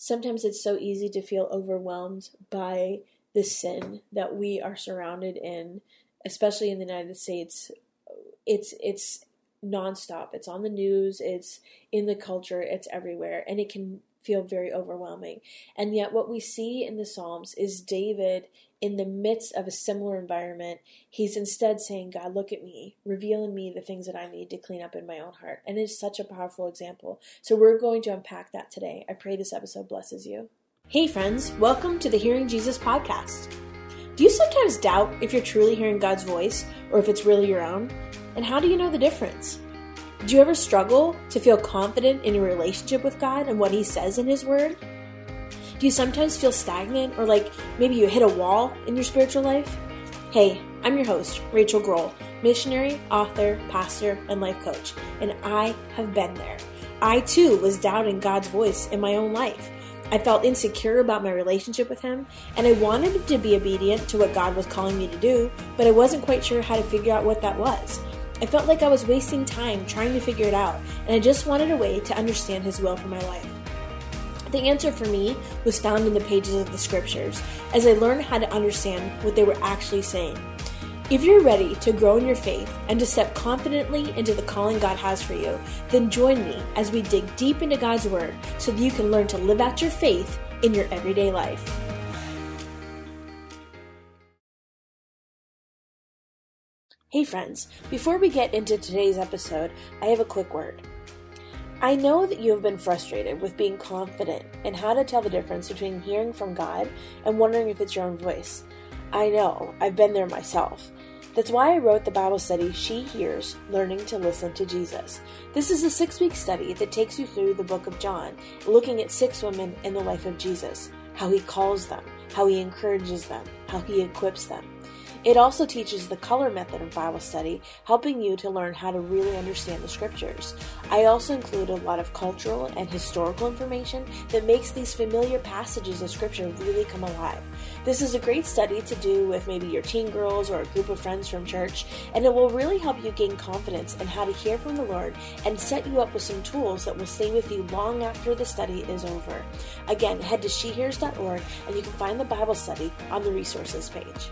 sometimes it's so easy to feel overwhelmed by the sin that we are surrounded in, especially in the United States. It's it's nonstop. It's on the news, it's in the culture, it's everywhere, and it can feel very overwhelming. And yet, what we see in the Psalms is David in the midst of a similar environment, he's instead saying, God, look at me, revealing me the things that I need to clean up in my own heart. And it's such a powerful example. So we're going to unpack that today. I pray this episode blesses you. Hey, friends, welcome to the Hearing Jesus podcast. Do you sometimes doubt if you're truly hearing God's voice or if it's really your own? And how do you know the difference? Do you ever struggle to feel confident in your relationship with God and what He says in His Word? Do you sometimes feel stagnant or like maybe you hit a wall in your spiritual life? Hey, I'm your host, Rachael Groll, missionary, author, pastor, and life coach, and I have been there. I too was doubting God's voice in my own life. I felt insecure about my relationship with Him, and I wanted to be obedient to what God was calling me to do, but I wasn't quite sure how to figure out what that was. I felt like I was wasting time trying to figure it out, and I just wanted a way to understand His will for my life. The answer for me was found in the pages of the scriptures as I learned how to understand what they were actually saying. If you're ready to grow in your faith and to step confidently into the calling God has for you, then join me as we dig deep into God's Word so that you can learn to live out your faith in your everyday life. Hey, friends, before we get into today's episode, I have a quick word. I know that you have been frustrated with being confident in how to tell the difference between hearing from God and wondering if it's your own voice. I know, I've been there myself. That's why I wrote the Bible study She Hears Learning to Listen to Jesus. This is a six week study that takes you through the book of John, looking at six women in the life of Jesus, how he calls them, how he encourages them, how he equips them. It also teaches the color method of Bible study, helping you to learn how to really understand the scriptures. I also include a lot of cultural and historical information that makes these familiar passages of scripture really come alive. This is a great study to do with maybe your teen girls or a group of friends from church, and it will really help you gain confidence in how to hear from the Lord and set you up with some tools that will stay with you long after the study is over. Again, head to shehears.org and you can find the Bible study on the resources page.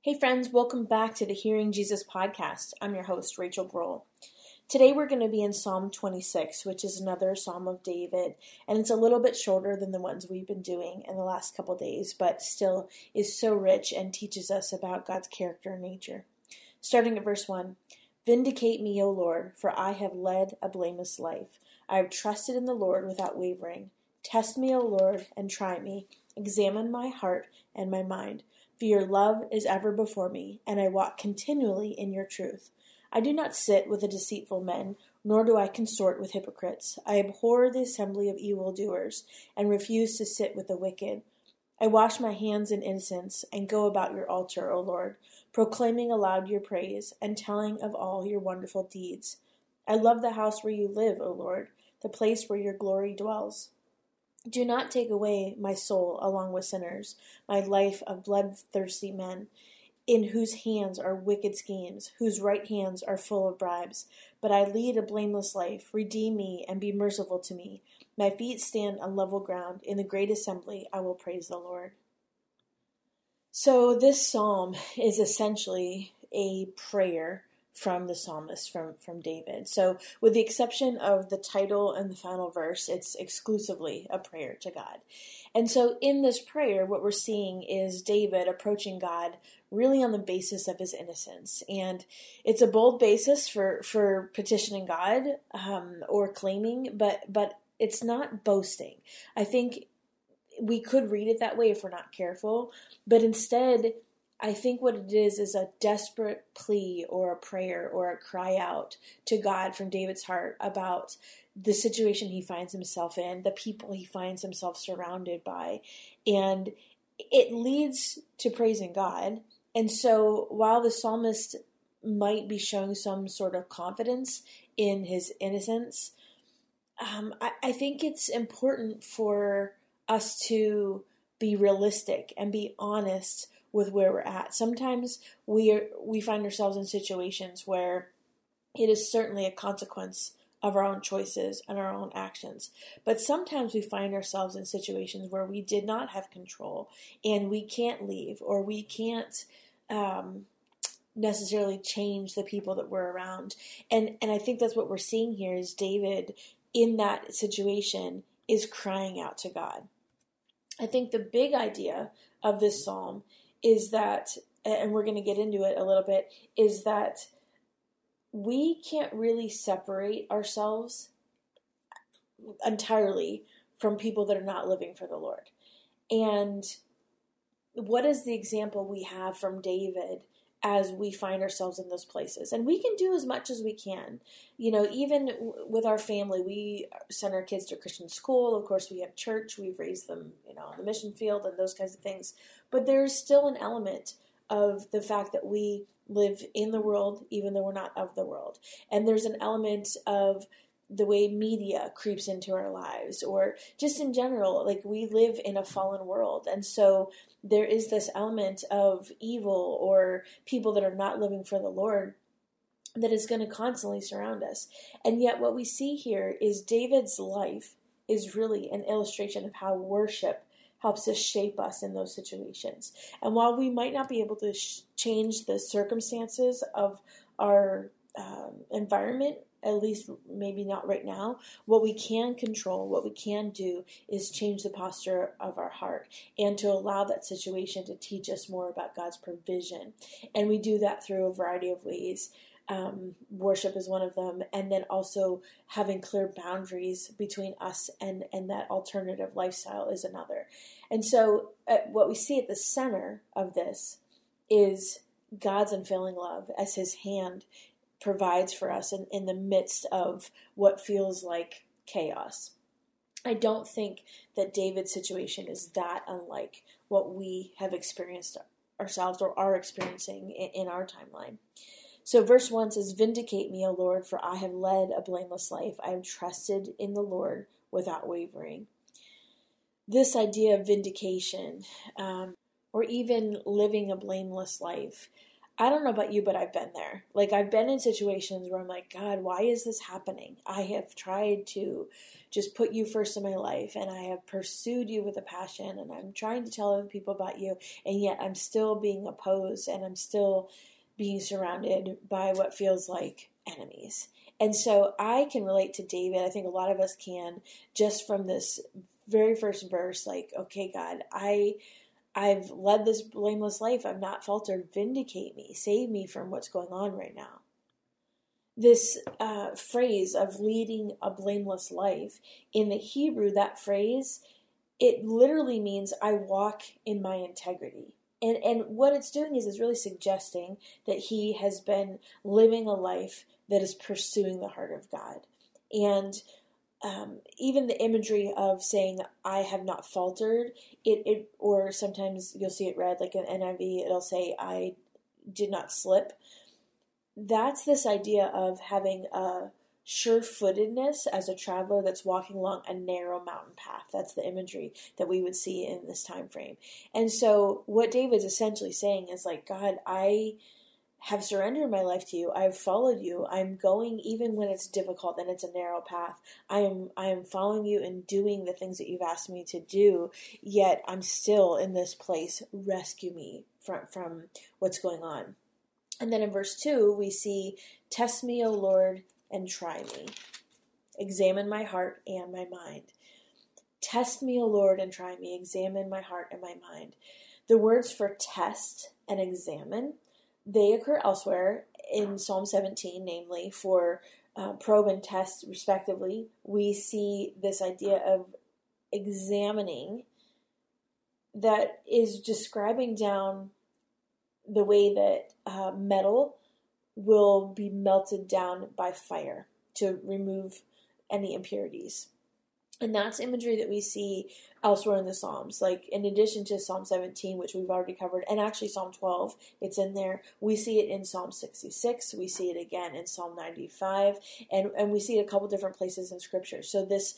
Hey, friends, welcome back to the Hearing Jesus podcast. I'm your host, Rachael Groll. Today we're going to be in Psalm 26, which is another Psalm of David, and it's a little bit shorter than the ones we've been doing in the last couple days, but still is so rich and teaches us about God's character and nature. Starting at verse 1 Vindicate me, O Lord, for I have led a blameless life. I have trusted in the Lord without wavering. Test me, O Lord, and try me. Examine my heart and my mind for your love is ever before me, and I walk continually in your truth. I do not sit with the deceitful men, nor do I consort with hypocrites. I abhor the assembly of evildoers, and refuse to sit with the wicked. I wash my hands in innocence, and go about your altar, O Lord, proclaiming aloud your praise, and telling of all your wonderful deeds. I love the house where you live, O Lord, the place where your glory dwells. Do not take away my soul along with sinners, my life of bloodthirsty men, in whose hands are wicked schemes, whose right hands are full of bribes. But I lead a blameless life. Redeem me and be merciful to me. My feet stand on level ground. In the great assembly, I will praise the Lord. So, this psalm is essentially a prayer from the psalmist from from David. So with the exception of the title and the final verse, it's exclusively a prayer to God. And so in this prayer what we're seeing is David approaching God really on the basis of his innocence. And it's a bold basis for for petitioning God um, or claiming, but but it's not boasting. I think we could read it that way if we're not careful, but instead I think what it is is a desperate plea or a prayer or a cry out to God from David's heart about the situation he finds himself in, the people he finds himself surrounded by. And it leads to praising God. And so while the psalmist might be showing some sort of confidence in his innocence, um, I, I think it's important for us to be realistic and be honest with where we're at. Sometimes we are, we find ourselves in situations where it is certainly a consequence of our own choices and our own actions. But sometimes we find ourselves in situations where we did not have control and we can't leave or we can't um, necessarily change the people that we're around. And and I think that's what we're seeing here is David in that situation is crying out to God. I think the big idea of this psalm is that and we're going to get into it a little bit is that we can't really separate ourselves entirely from people that are not living for the Lord. And what is the example we have from David as we find ourselves in those places? And we can do as much as we can. You know, even with our family, we send our kids to Christian school. Of course, we have church, we've raised them, you know, on the mission field and those kinds of things. But there's still an element of the fact that we live in the world even though we're not of the world. And there's an element of the way media creeps into our lives or just in general like we live in a fallen world and so there is this element of evil or people that are not living for the lord that is going to constantly surround us and yet what we see here is david's life is really an illustration of how worship helps us shape us in those situations. And while we might not be able to sh- change the circumstances of our um, environment, at least maybe not right now, what we can control, what we can do is change the posture of our heart and to allow that situation to teach us more about God's provision. And we do that through a variety of ways um, worship is one of them, and then also having clear boundaries between us and and that alternative lifestyle is another. And so, uh, what we see at the center of this is God's unfailing love as His hand provides for us in, in the midst of what feels like chaos. I don't think that David's situation is that unlike what we have experienced ourselves or are experiencing in, in our timeline. So, verse 1 says, Vindicate me, O Lord, for I have led a blameless life. I have trusted in the Lord without wavering. This idea of vindication, um, or even living a blameless life, I don't know about you, but I've been there. Like, I've been in situations where I'm like, God, why is this happening? I have tried to just put you first in my life, and I have pursued you with a passion, and I'm trying to tell other people about you, and yet I'm still being opposed, and I'm still being surrounded by what feels like enemies. And so I can relate to David. I think a lot of us can just from this very first verse like, okay, God, I I've led this blameless life. I've not faltered. Vindicate me. Save me from what's going on right now. This uh, phrase of leading a blameless life, in the Hebrew, that phrase, it literally means I walk in my integrity and and what it's doing is it's really suggesting that he has been living a life that is pursuing the heart of God, and um, even the imagery of saying "I have not faltered," it, it or sometimes you'll see it read like an NIV, it'll say "I did not slip." That's this idea of having a sure-footedness as a traveler that's walking along a narrow mountain path. That's the imagery that we would see in this time frame. And so what David's essentially saying is like, God, I have surrendered my life to you. I've followed you. I'm going even when it's difficult and it's a narrow path. I am I am following you and doing the things that you've asked me to do, yet I'm still in this place. Rescue me from from what's going on. And then in verse 2, we see, Test me, O Lord, and try me. Examine my heart and my mind. Test me, O Lord, and try me. Examine my heart and my mind. The words for test and examine, they occur elsewhere in Psalm 17, namely for uh, probe and test, respectively. We see this idea of examining that is describing down the way that uh, metal will be melted down by fire to remove any impurities. And that's imagery that we see elsewhere in the Psalms. Like, in addition to Psalm 17, which we've already covered, and actually Psalm 12, it's in there. We see it in Psalm 66. We see it again in Psalm 95. And, and we see it a couple different places in Scripture. So, this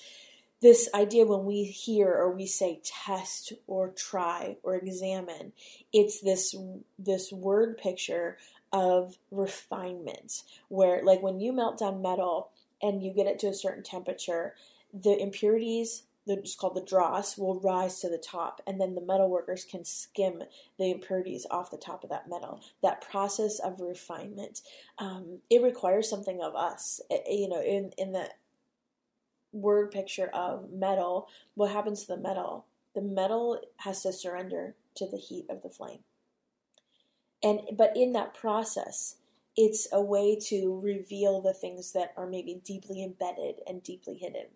this idea when we hear or we say test or try or examine it's this this word picture of refinement where like when you melt down metal and you get it to a certain temperature, the impurities it's called the dross will rise to the top and then the metal workers can skim the impurities off the top of that metal. That process of refinement um, it requires something of us. It, you know in, in the word picture of metal what happens to the metal? The metal has to surrender to the heat of the flame. And but in that process it's a way to reveal the things that are maybe deeply embedded and deeply hidden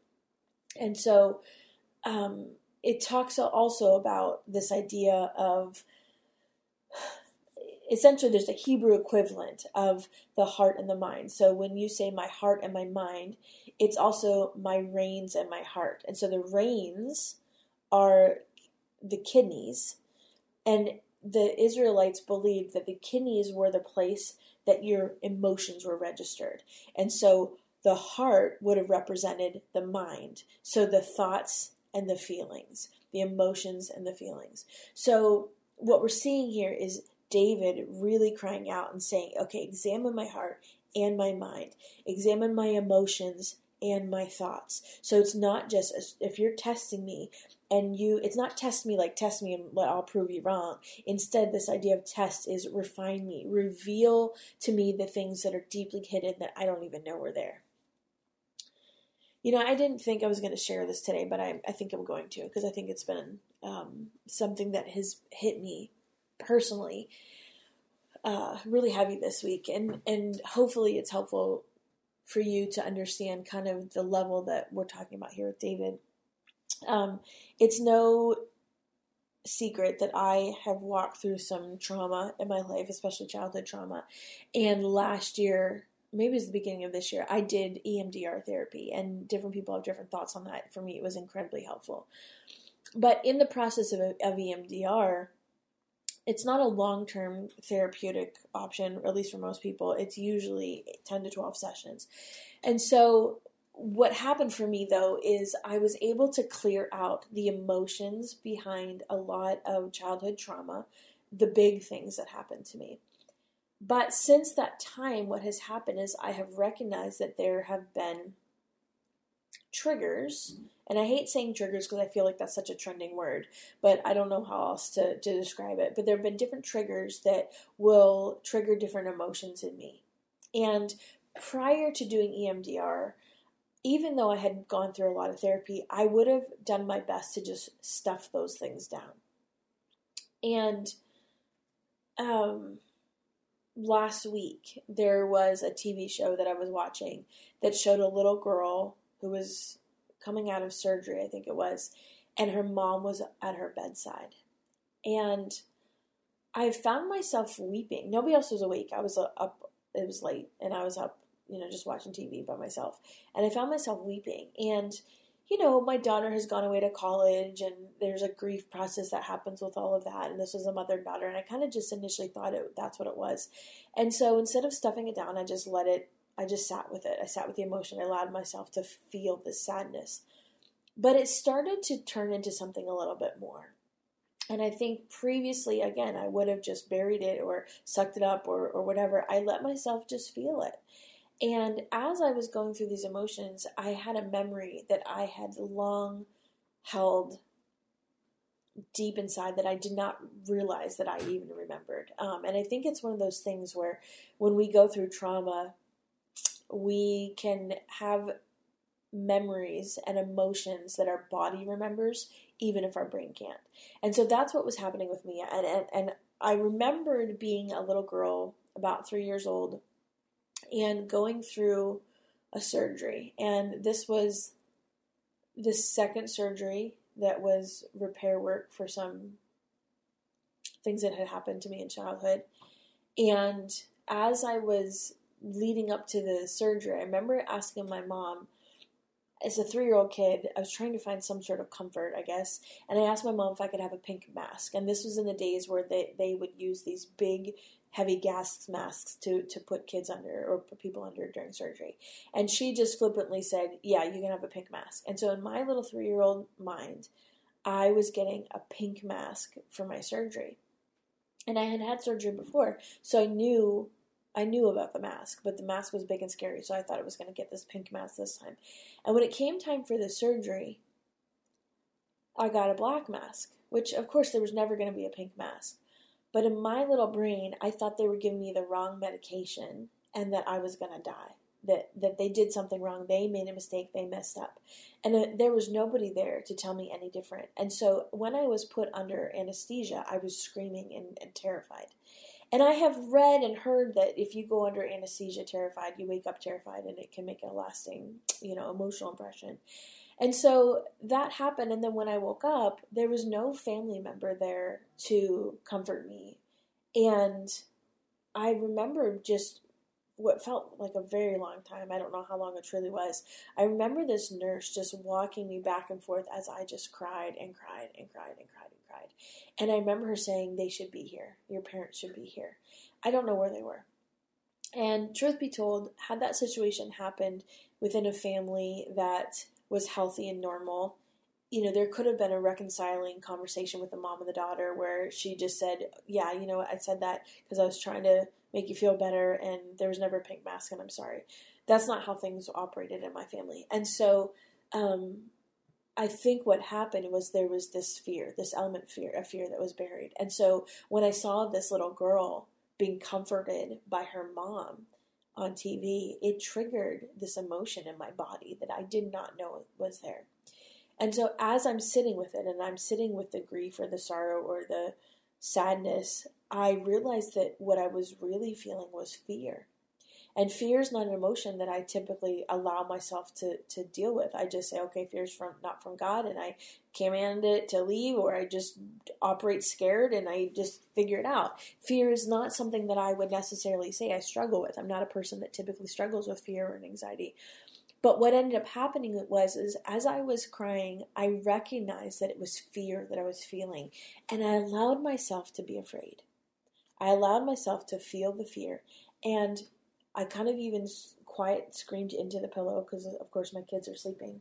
and so um, it talks also about this idea of essentially there's a Hebrew equivalent of the heart and the mind. So when you say my heart and my mind, it's also my reins and my heart. And so the reins are the kidneys. And the Israelites believed that the kidneys were the place that your emotions were registered. And so the heart would have represented the mind. So the thoughts and the feelings, the emotions and the feelings. So what we're seeing here is David really crying out and saying, okay, examine my heart and my mind, examine my emotions and my thoughts. So it's not just if you're testing me and you, it's not test me like test me and I'll prove you wrong. Instead, this idea of test is refine me, reveal to me the things that are deeply hidden that I don't even know are there. You know, I didn't think I was going to share this today, but I, I think I'm going to because I think it's been um, something that has hit me personally uh, really heavy this week, and and hopefully it's helpful for you to understand kind of the level that we're talking about here with David. Um, it's no secret that I have walked through some trauma in my life, especially childhood trauma, and last year maybe it was the beginning of this year, I did EMDR therapy, and different people have different thoughts on that. For me, it was incredibly helpful. But in the process of, of EMDR, it's not a long term therapeutic option, at least for most people. It's usually 10 to 12 sessions. And so, what happened for me though is I was able to clear out the emotions behind a lot of childhood trauma, the big things that happened to me. But since that time, what has happened is I have recognized that there have been triggers, and I hate saying triggers because I feel like that's such a trending word, but I don't know how else to, to describe it. But there have been different triggers that will trigger different emotions in me. And prior to doing EMDR, even though I had gone through a lot of therapy, I would have done my best to just stuff those things down. And um, last week there was a TV show that I was watching that showed a little girl who was coming out of surgery, I think it was, and her mom was at her bedside. And I found myself weeping. Nobody else was awake. I was uh, up, it was late, and I was up, you know, just watching TV by myself. And I found myself weeping. And you know, my daughter has gone away to college and there's a grief process that happens with all of that. And this was a mother and daughter. And I kind of just initially thought it, that's what it was. And so instead of stuffing it down, I just let it, I just sat with it. I sat with the emotion. I allowed myself to feel the sadness. But it started to turn into something a little bit more. And I think previously, again, I would have just buried it or sucked it up or, or whatever. I let myself just feel it. And as I was going through these emotions, I had a memory that I had long held deep inside that I did not realize that I even remembered. Um, and I think it's one of those things where when we go through trauma, we can have memories and emotions that our body remembers, even if our brain can't. And so that's what was happening with me. And, and, and I remembered being a little girl, about three years old, and going through a surgery. And this was the second surgery that was repair work for some things that had happened to me in childhood. And as I was leading up to the surgery, I remember asking my mom, as a three year old kid, I was trying to find some sort of comfort, I guess. And I asked my mom if I could have a pink mask. And this was in the days where they, they would use these big heavy gas masks to, to put kids under or put people under during surgery. And she just flippantly said, Yeah, you can have a pink mask. And so in my little three year old mind, I was getting a pink mask for my surgery. And I had had surgery before, so I knew I knew about the mask, but the mask was big and scary, so I thought it was going to get this pink mask this time. And when it came time for the surgery, I got a black mask, which of course there was never going to be a pink mask. But in my little brain, I thought they were giving me the wrong medication and that I was going to die. That that they did something wrong. They made a mistake. They messed up, and uh, there was nobody there to tell me any different. And so when I was put under anesthesia, I was screaming and, and terrified. And I have read and heard that if you go under anesthesia terrified, you wake up terrified, and it can make a lasting, you know, emotional impression. And so that happened. And then when I woke up, there was no family member there to comfort me. And I remember just what felt like a very long time. I don't know how long it truly was. I remember this nurse just walking me back and forth as I just cried and cried and cried and cried and cried. And I remember her saying, They should be here. Your parents should be here. I don't know where they were. And truth be told, had that situation happened within a family that was healthy and normal, you know, there could have been a reconciling conversation with the mom and the daughter where she just said, Yeah, you know, I said that because I was trying to make you feel better and there was never a pink mask and I'm sorry. That's not how things operated in my family. And so, um, I think what happened was there was this fear, this element fear, a fear that was buried. And so when I saw this little girl being comforted by her mom, on TV, it triggered this emotion in my body that I did not know was there. And so as I'm sitting with it and I'm sitting with the grief or the sorrow or the sadness, I realized that what I was really feeling was fear. And fear is not an emotion that I typically allow myself to, to deal with. I just say, okay, fear is from not from God, and I command it to leave, or I just operate scared and I just figure it out. Fear is not something that I would necessarily say I struggle with. I'm not a person that typically struggles with fear and anxiety. But what ended up happening was is as I was crying, I recognized that it was fear that I was feeling, and I allowed myself to be afraid. I allowed myself to feel the fear, and I kind of even quiet screamed into the pillow because, of course, my kids are sleeping.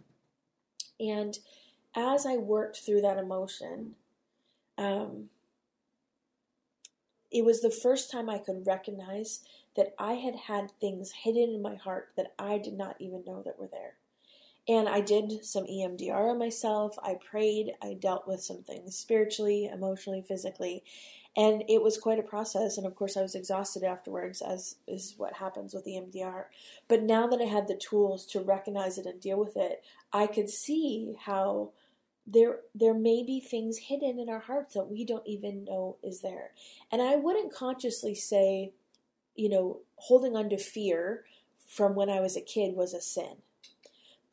And as I worked through that emotion, um, it was the first time I could recognize that I had had things hidden in my heart that I did not even know that were there. And I did some EMDR on myself. I prayed. I dealt with some things spiritually, emotionally, physically and it was quite a process and of course i was exhausted afterwards as is what happens with the EMDR but now that i had the tools to recognize it and deal with it i could see how there there may be things hidden in our hearts that we don't even know is there. And i wouldn't consciously say you know holding on to fear from when i was a kid was a sin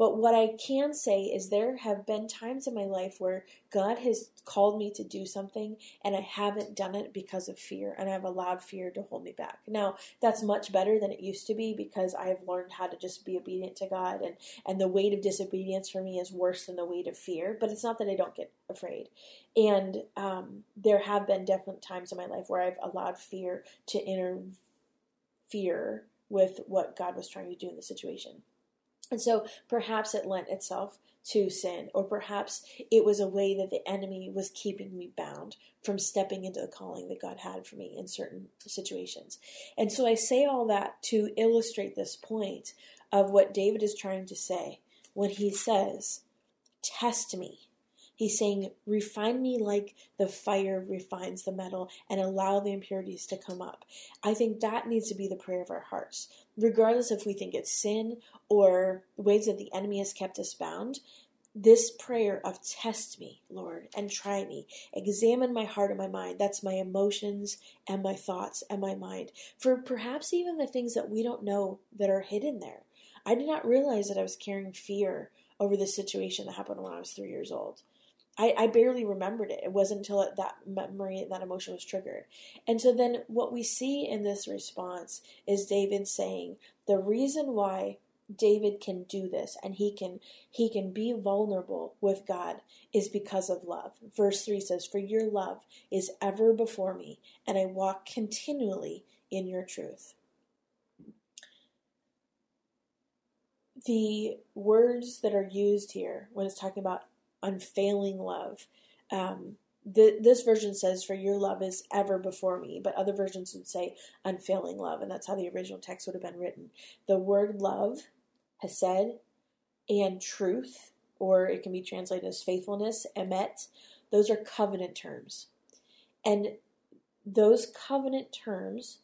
but what I can say is there have been times in my life where God has called me to do something and I haven't done it because of fear and I've allowed fear to hold me back. Now, that's much better than it used to be because I have learned how to just be obedient to God and and the weight of disobedience for me is worse than the weight of fear, but it's not that I don't get afraid. And um, there have been definite times in my life where I've allowed fear to interfere with what God was trying to do in the situation. And so perhaps it lent itself to sin, or perhaps it was a way that the enemy was keeping me bound from stepping into the calling that God had for me in certain situations. And so I say all that to illustrate this point of what David is trying to say when he says, Test me. He's saying, refine me like the fire refines the metal and allow the impurities to come up. I think that needs to be the prayer of our hearts. Regardless if we think it's sin or ways that the enemy has kept us bound, this prayer of test me, Lord, and try me. Examine my heart and my mind. That's my emotions and my thoughts and my mind. For perhaps even the things that we don't know that are hidden there. I did not realize that I was carrying fear over the situation that happened when I was three years old. I, I barely remembered it. It wasn't until that memory, that emotion was triggered. And so then what we see in this response is David saying, the reason why David can do this and he can he can be vulnerable with God is because of love. Verse 3 says, "For your love is ever before me, and I walk continually in your truth." The words that are used here when it's talking about unfailing love. Um, the, this version says, For your love is ever before me, but other versions would say unfailing love, and that's how the original text would have been written. The word love, hesed, and truth, or it can be translated as faithfulness, emet, those are covenant terms. And those covenant terms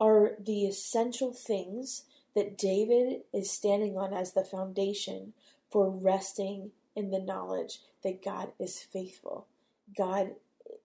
are the essential things that David is standing on as the foundation for resting in the knowledge that God is faithful. God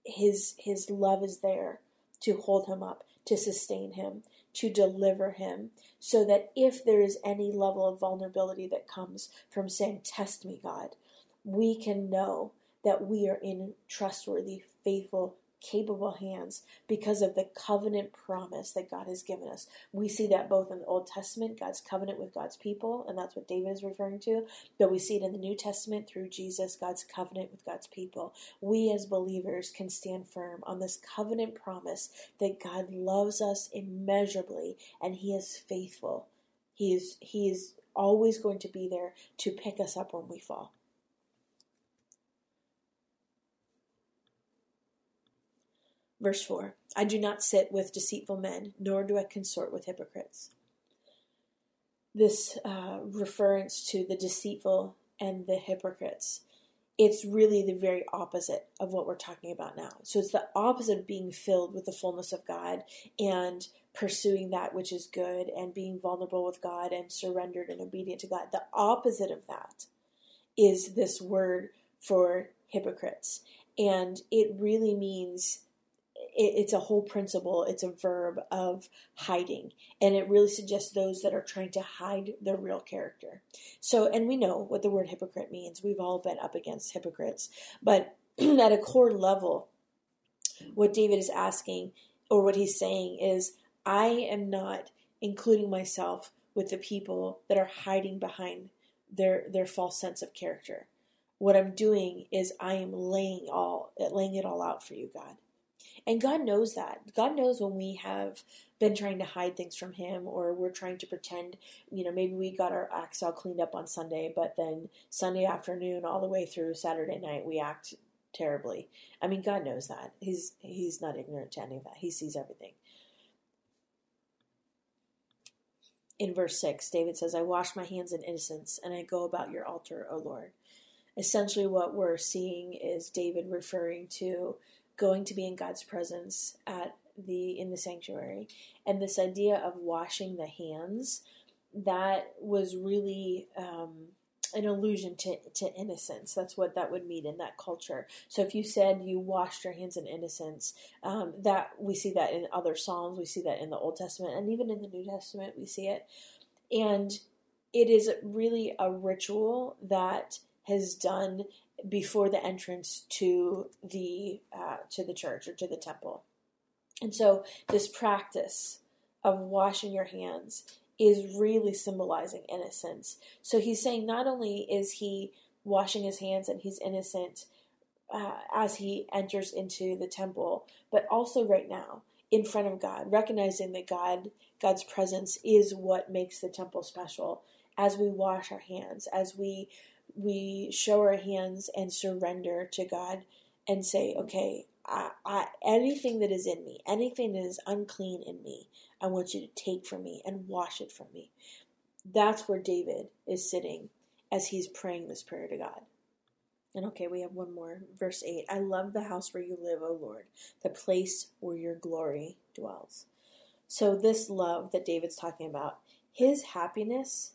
his his love is there to hold him up, to sustain him, to deliver him, so that if there is any level of vulnerability that comes from saying, Test me, God, we can know that we are in trustworthy, faithful, capable hands because of the covenant promise that God has given us. We see that both in the Old Testament, God's covenant with God's people, and that's what David is referring to, but we see it in the New Testament through Jesus, God's covenant with God's people. We as believers can stand firm on this covenant promise that God loves us immeasurably and he is faithful. He is he is always going to be there to pick us up when we fall. Verse 4 I do not sit with deceitful men, nor do I consort with hypocrites. This uh, reference to the deceitful and the hypocrites, it's really the very opposite of what we're talking about now. So it's the opposite of being filled with the fullness of God and pursuing that which is good and being vulnerable with God and surrendered and obedient to God. The opposite of that is this word for hypocrites. And it really means it, it's a whole principle, it's a verb of hiding. And it really suggests those that are trying to hide their real character. So, and we know what the word hypocrite means. We've all been up against hypocrites. But at a core level, what David is asking, or what he's saying, is I am not including myself with the people that are hiding behind their their false sense of character. What I'm doing is I am laying all laying it all out for you, God. And God knows that. God knows when we have been trying to hide things from Him or we're trying to pretend, you know, maybe we got our acts all cleaned up on Sunday, but then Sunday afternoon all the way through Saturday night we act terribly. I mean, God knows that. He's He's not ignorant to any of that. He sees everything. In verse 6, David says, I wash my hands in innocence and I go about your altar, O Lord. Essentially, what we're seeing is David referring to going to be in God's presence at the in the sanctuary and this idea of washing the hands that was really um, an allusion to, to innocence. That's what that would mean in that culture. So if you said you washed your hands in innocence, um, that we see that in other psalms, we see that in the Old Testament, and even in the New Testament, we see it. And it is really a ritual that has done before the entrance to the uh, to the church or to the temple. And so this practice of washing your hands is really symbolizing innocence. So he's saying not only is he washing his hands and he's innocent uh, as he enters into the temple, but also right now in front of God, recognizing that God God's presence is what makes the temple special. As we wash our hands, as we we show our hands and surrender to God and say, okay, I, I, anything that is in me, anything that is unclean in me, I want you to take from me and wash it from me. That's where David is sitting as he's praying this prayer to God. And okay, we have one more. Verse 8 I love the house where you live, O Lord, the place where your glory dwells. So, this love that David's talking about, his happiness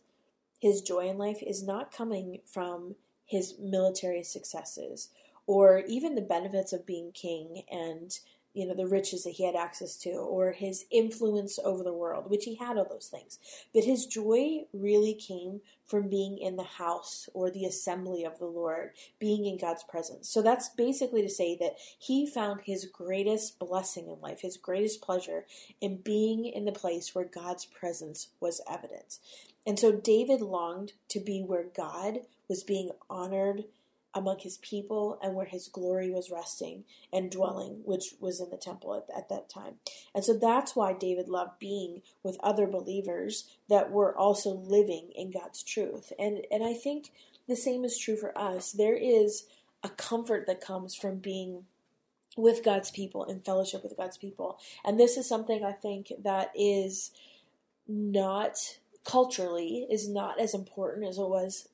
his joy in life is not coming from his military successes or even the benefits of being king and you know the riches that he had access to or his influence over the world which he had all those things. But his joy really came from being in the house or the assembly of the lord being in god's presence. So that's basically to say that he found his greatest blessing in life his greatest pleasure in being in the place where god's presence was evident. And so david longed to be where god was being honored among his people and where his glory was resting and dwelling, which was in the temple at, at, that time. And so that's why David loved being with other believers that were also living in God's truth. And and I think the same is true for us. There is a comfort that comes from being with God's people in fellowship with God's people. And this is something I think that is not culturally is not as important as it was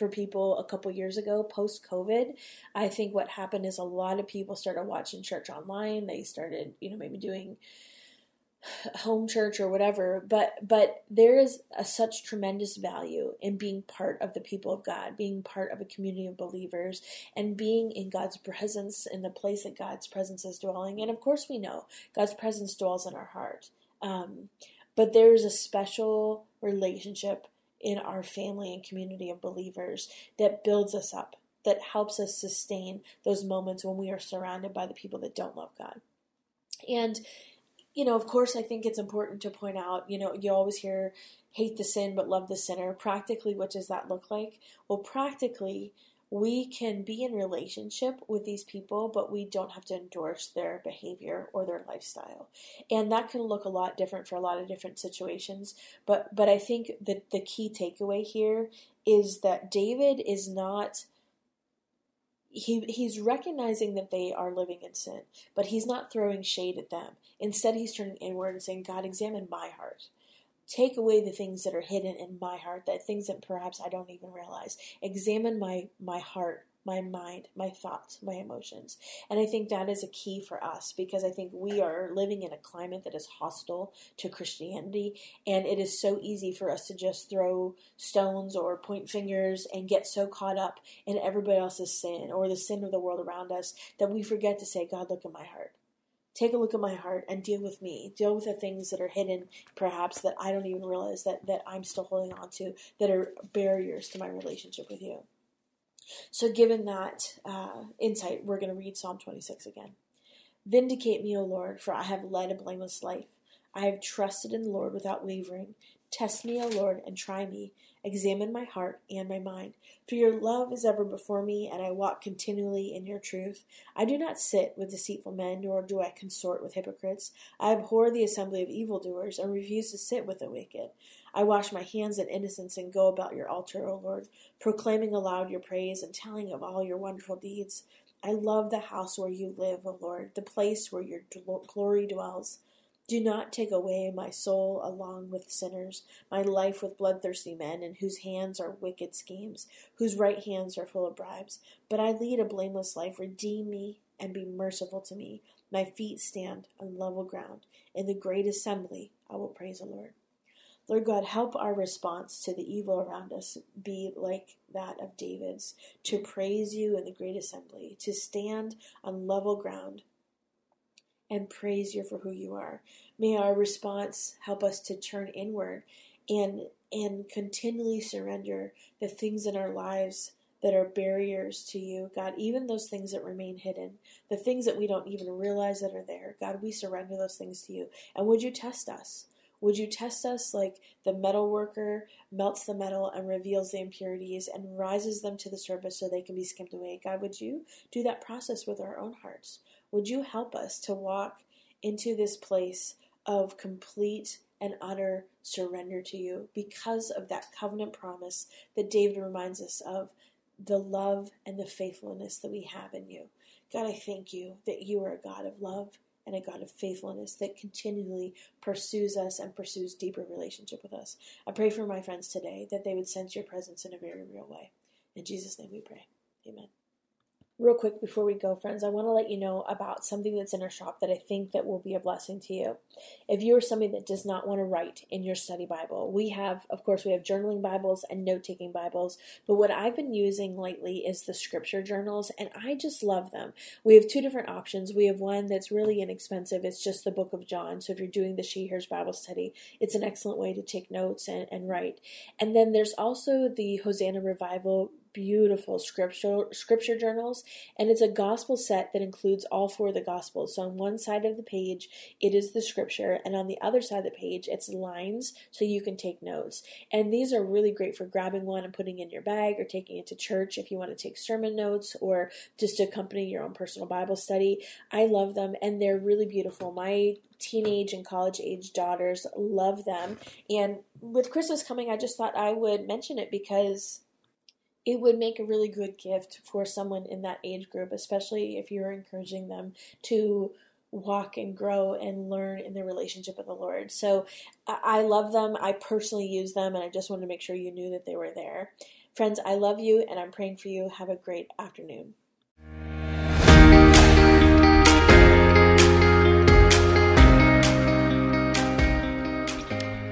for people a couple years ago post COVID. I think what happened is a lot of people started watching church online. They started, you know, maybe doing home church or whatever but but there is a, such tremendous value in being part of the people of god being part of a community of believers and being in god's presence in the place that god's presence is dwelling and of course we know god's presence dwells in our heart um, but there's a special relationship in our family and community of believers that builds us up that helps us sustain those moments when we are surrounded by the people that don't love god and you know, of course, I think it's important to point out, you know, you always hear hate the sin but love the sinner. Practically, what does that look like? Well, practically, we can be in relationship with these people, but we don't have to endorse their behavior or their lifestyle. And that can look a lot different for a lot of different situations. But but I think that the key takeaway here is that David is not he he's recognizing that they are living in sin, but he's not throwing shade at them. Instead, he's turning inward and saying, "God, examine my heart. Take away the things that are hidden in my heart, that things that perhaps I don't even realize. Examine my my heart my mind, my thoughts, my emotions. And I think that is a key for us because I think we are living in a climate that is hostile to Christianity. And it is so easy for us to just throw stones or point fingers and get so caught up in everybody else's sin or the sin of the world around us that we forget to say, God, look at my heart. Take a look at my heart and deal with me. Deal with the things that are hidden, perhaps that I don't even realize that, that I'm still holding on to, that are barriers to my relationship with you. So, given that uh, insight, we're going to read Psalm 26 again. Vindicate me, O Lord, for I have led a blameless life. I have trusted in the Lord without wavering. Test me, O Lord, and try me. Examine my heart and my mind. For your love is ever before me, and I walk continually in your truth. I do not sit with deceitful men, nor do I consort with hypocrites. I abhor the assembly of evildoers, and refuse to sit with the wicked. I wash my hands in innocence and go about your altar, O Lord, proclaiming aloud your praise and telling of all your wonderful deeds. I love the house where you live, O Lord, the place where your glory dwells. Do not take away my soul along with sinners, my life with bloodthirsty men, in whose hands are wicked schemes, whose right hands are full of bribes. But I lead a blameless life. Redeem me and be merciful to me. My feet stand on level ground. In the great assembly, I will praise the Lord. Lord God, help our response to the evil around us be like that of David's to praise you in the great assembly, to stand on level ground and praise you for who you are. May our response help us to turn inward and and continually surrender the things in our lives that are barriers to you, God, even those things that remain hidden, the things that we don't even realize that are there. God, we surrender those things to you. And would you test us? Would you test us like the metal worker melts the metal and reveals the impurities and rises them to the surface so they can be skimmed away? God, would you do that process with our own hearts? Would you help us to walk into this place of complete and utter surrender to you because of that covenant promise that David reminds us of the love and the faithfulness that we have in you. God, I thank you that you are a God of love and a God of faithfulness that continually pursues us and pursues deeper relationship with us. I pray for my friends today that they would sense your presence in a very real way. In Jesus' name we pray. Amen real quick before we go friends i want to let you know about something that's in our shop that i think that will be a blessing to you. If you are somebody that does not want to write in your study bible we have of course we have journaling bibles and note-taking bibles but what i've been using lately is the scripture journals and i just love them. We have two different options. We have one that's really inexpensive. It's just the book of john so if you're doing the she hears bible study it's an excellent way to take notes and, and write. And then there's also the hosanna revival beautiful scripture scripture journals and it's a gospel set that includes all four of the gospels. So on one side of the page it is the scripture and on the other side of the page it's lines so you can take notes. And these are really great for grabbing one and putting in your bag or taking it to church if you want to take sermon notes or just to accompany your own personal bible study. I love them and they're really beautiful. My teenage and college age daughters love them. And with christmas coming i just thought i would mention it because it would make a really good gift for someone in that age group, especially if you're encouraging them to walk and grow and learn in their relationship with the Lord. So I love them. I personally use them, and I just wanted to make sure you knew that they were there. Friends, I love you, and I'm praying for you. Have a great afternoon.